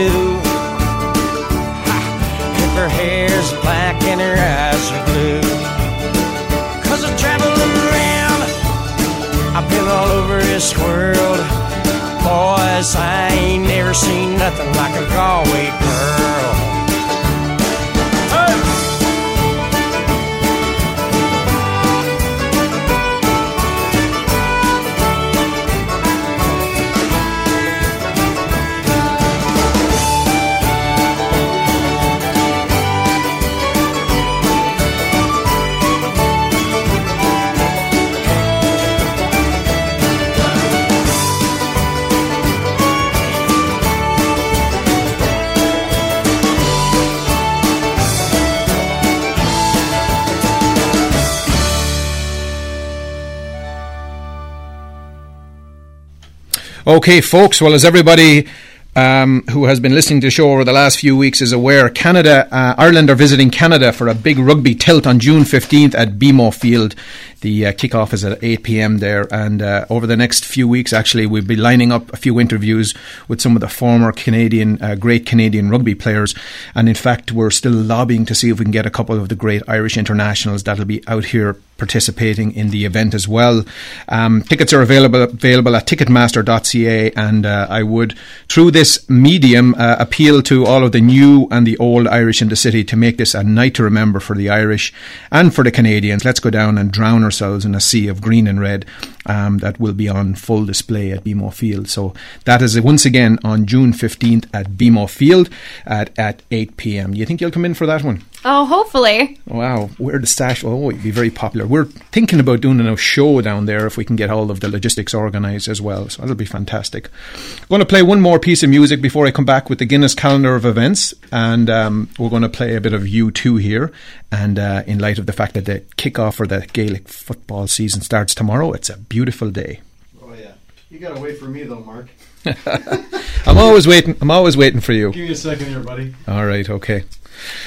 do Ha, if her hair's black and her eyes are blue? Cause I'm traveling around, I've been all over this world. Boys, I ain't never seen nothing like a Galway girl. Okay, folks. Well, as everybody um, who has been listening to the show over the last few weeks is aware, Canada, uh, Ireland are visiting Canada for a big rugby tilt on June 15th at BMO Field. The uh, kickoff is at 8 p.m. there, and uh, over the next few weeks, actually, we'll be lining up a few interviews with some of the former Canadian, uh, great Canadian rugby players. And in fact, we're still lobbying to see if we can get a couple of the great Irish internationals that'll be out here participating in the event as well. Um, tickets are available available at ticketmaster.ca, and uh, I would, through this medium, uh, appeal to all of the new and the old Irish in the city to make this a night to remember for the Irish and for the Canadians. Let's go down and drown ourselves in a sea of green and red um, that will be on full display at BMO Field. So that is once again on June 15th at BMO Field at, at 8 p.m. You think you'll come in for that one? Oh, hopefully. Wow, where the stash? Oh, it'd be very popular. We're thinking about doing a show down there if we can get all of the logistics organised as well. So that'll be fantastic. I'm going to play one more piece of music before I come back with the Guinness calendar of events, and um, we're going to play a bit of U2 here. And uh, in light of the fact that the kickoff for the Gaelic football season starts tomorrow, it's a beautiful day. Oh yeah, you gotta wait for me though, Mark. I'm always waiting. I'm always waiting for you. Give me a second here, buddy. All right, okay.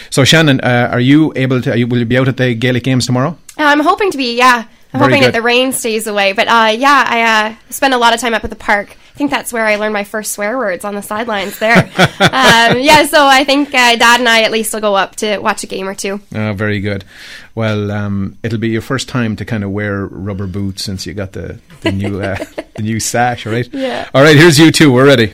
So Shannon, uh, are you able to? Are you, will you be out at the Gaelic games tomorrow? Uh, I'm hoping to be, yeah. I'm Very hoping good. that the rain stays away. But uh, yeah, I uh, spend a lot of time up at the park. I think that's where I learned my first swear words on the sidelines there. um, yeah, so I think uh, Dad and I at least will go up to watch a game or two. Oh, very good. Well, um, it'll be your first time to kind of wear rubber boots since you got the the new uh, the new sash, all right? Yeah. All right, here's U2. We're ready.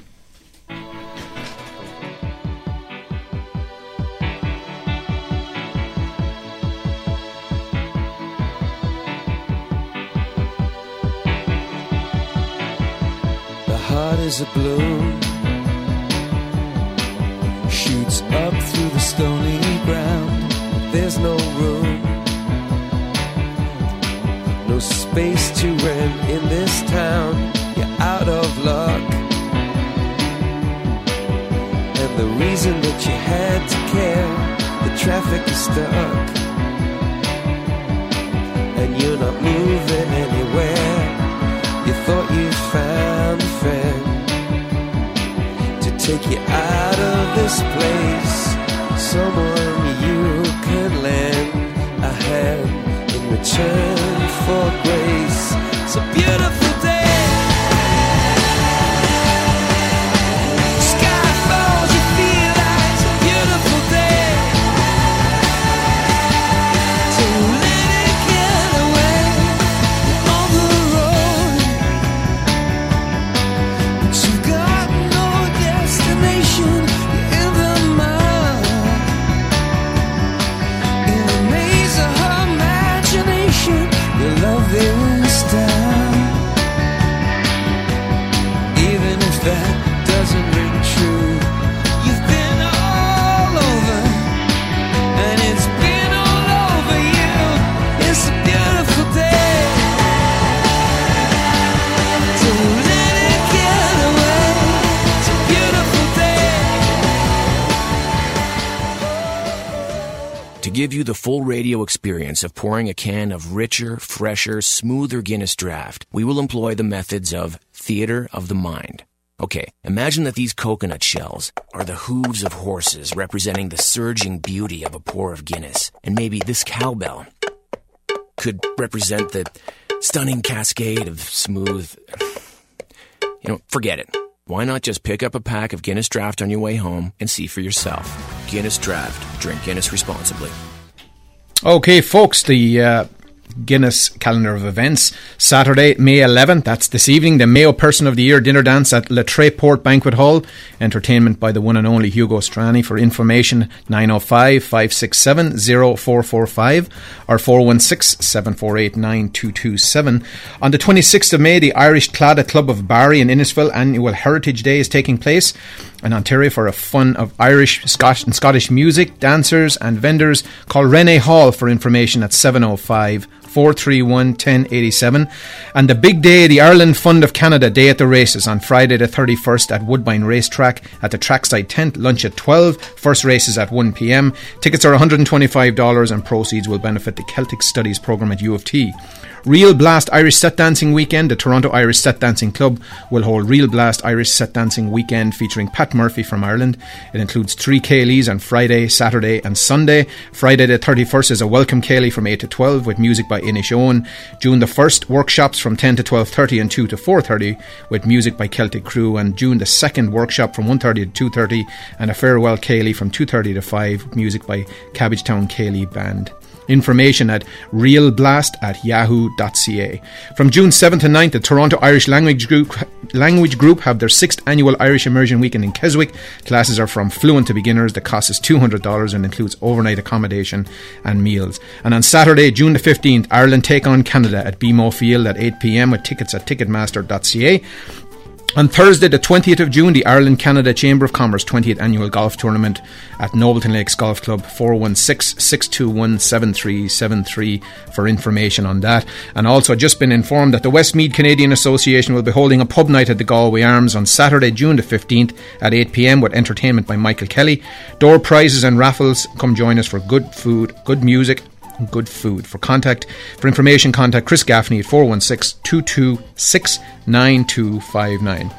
To give you the full radio experience of pouring a can of richer, fresher, smoother Guinness draft, we will employ the methods of theater of the mind. Okay, imagine that these coconut shells are the hooves of horses representing the surging beauty of a pour of Guinness, and maybe this cowbell could represent the stunning cascade of smooth. You know, forget it. Why not just pick up a pack of Guinness Draft on your way home and see for yourself? Guinness Draft. Drink Guinness responsibly. Okay, folks, the uh, Guinness calendar of events. Saturday, May 11th, that's this evening, the Mayo Person of the Year dinner dance at Le Tréport Banquet Hall. Entertainment by the one and only Hugo Strani. For information, 905 567 0445 or 416 748 9227. On the 26th of May, the Irish Claddagh Club of Barrie in Innisfil Annual Heritage Day is taking place in Ontario for a fun of Irish, Scotch, and Scottish music, dancers, and vendors. Call Rene Hall for information at 705 431 1087. And the big day, the Ireland Fund of Canada Day at the Races on Friday the 31st at Woodbine Racetrack at the trackside tent. Lunch at 12. First races at 1 pm. Tickets are $125 and proceeds will benefit the Celtic Studies program at U of T. Real Blast Irish Set Dancing Weekend. The Toronto Irish Set Dancing Club will hold Real Blast Irish Set Dancing Weekend featuring Pat Murphy from Ireland. It includes three Kayleys on Friday, Saturday, and Sunday. Friday the 31st is a welcome Kayley from 8 to 12 with music by Inishowen. June the 1st, workshops from 10 to 12.30 and 2 to 4.30 with music by Celtic Crew. And June the 2nd, workshop from 1.30 to 2.30 and a farewell Kaylee from 2.30 to 5, music by Cabbagetown Kaylee Band. Information at realblast at yahoo.ca. From June 7th to 9th, the Toronto Irish Language Group, Language Group have their sixth annual Irish Immersion Weekend in Keswick. Classes are from fluent to beginners. The cost is $200 and includes overnight accommodation and meals. And on Saturday, June the 15th, Ireland take on Canada at BMO Field at 8pm with tickets at ticketmaster.ca. On Thursday, the 20th of June, the Ireland Canada Chamber of Commerce 20th Annual Golf Tournament at Nobleton Lakes Golf Club 416 621 7373 for information on that. And also, just been informed that the Westmeath Canadian Association will be holding a pub night at the Galway Arms on Saturday, June the 15th at 8 pm with entertainment by Michael Kelly. Door prizes and raffles. Come join us for good food, good music, good food. For contact, for information, contact Chris Gaffney at 416 226 9259.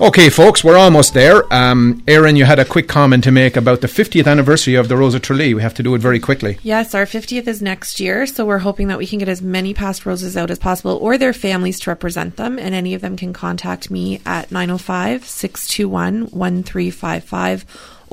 Okay, folks, we're almost there. Um, Erin, you had a quick comment to make about the 50th anniversary of the Rose of Tralee. We have to do it very quickly. Yes, our 50th is next year, so we're hoping that we can get as many past roses out as possible or their families to represent them. And any of them can contact me at 905 621 1355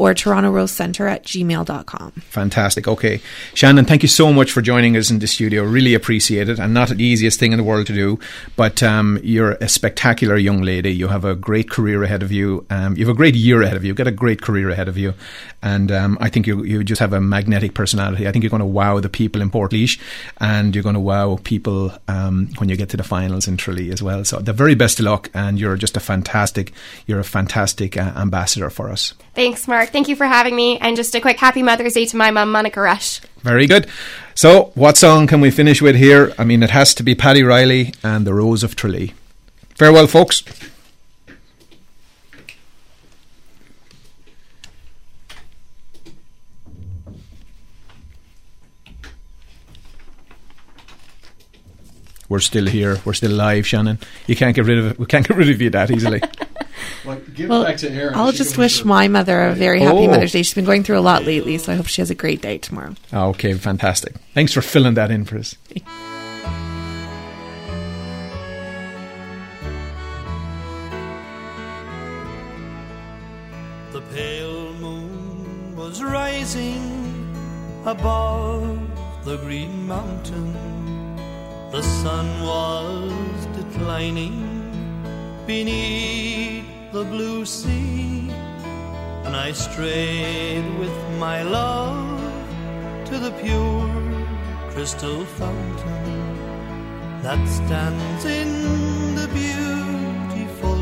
or Toronto Rose Center at gmail.com. Fantastic. Okay. Shannon, thank you so much for joining us in the studio. Really appreciate it. And not the easiest thing in the world to do, but um, you're a spectacular young lady. You have a great career ahead of you. Um, you have a great year ahead of you. You've got a great career ahead of you. And um, I think you, you just have a magnetic personality. I think you're going to wow the people in Portlaoise and you're going to wow people um, when you get to the finals in Tralee as well. So the very best of luck. And you're just a fantastic, you're a fantastic uh, ambassador for us. Thanks, Mark. Thank you for having me. And just a quick happy Mother's Day to my mum, Monica Rush. Very good. So, what song can we finish with here? I mean, it has to be Paddy Reilly and The Rose of Tralee. Farewell, folks. We're still here. We're still live, Shannon. You can't get rid of it. We can't get rid of you that easily. Well, I'll just wish my mother a very happy Oh. Mother's Day. She's been going through a lot lately, so I hope she has a great day tomorrow. Oh, okay, fantastic. Thanks for filling that in for us. The pale moon was rising above the green mountain. The sun was declining beneath the blue sea. And I strayed with my love to the pure crystal fountain that stands in the beautiful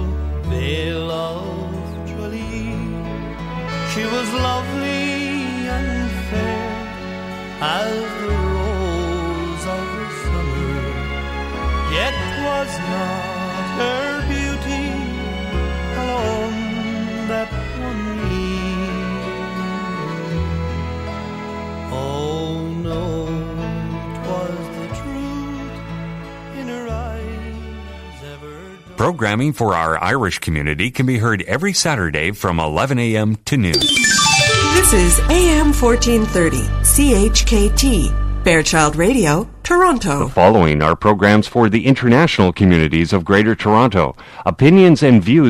vale of Tralee. She was lovely and fair as the rose of the summer, yet was not her beauty that won me. Oh no, 'twas the truth in her eyes ever. Programming for our Irish community can be heard every Saturday from 11 a.m. to noon. This is AM 1430, CHKT, Fairchild Radio, Toronto. The following are programs for the international communities of Greater Toronto. Opinions and views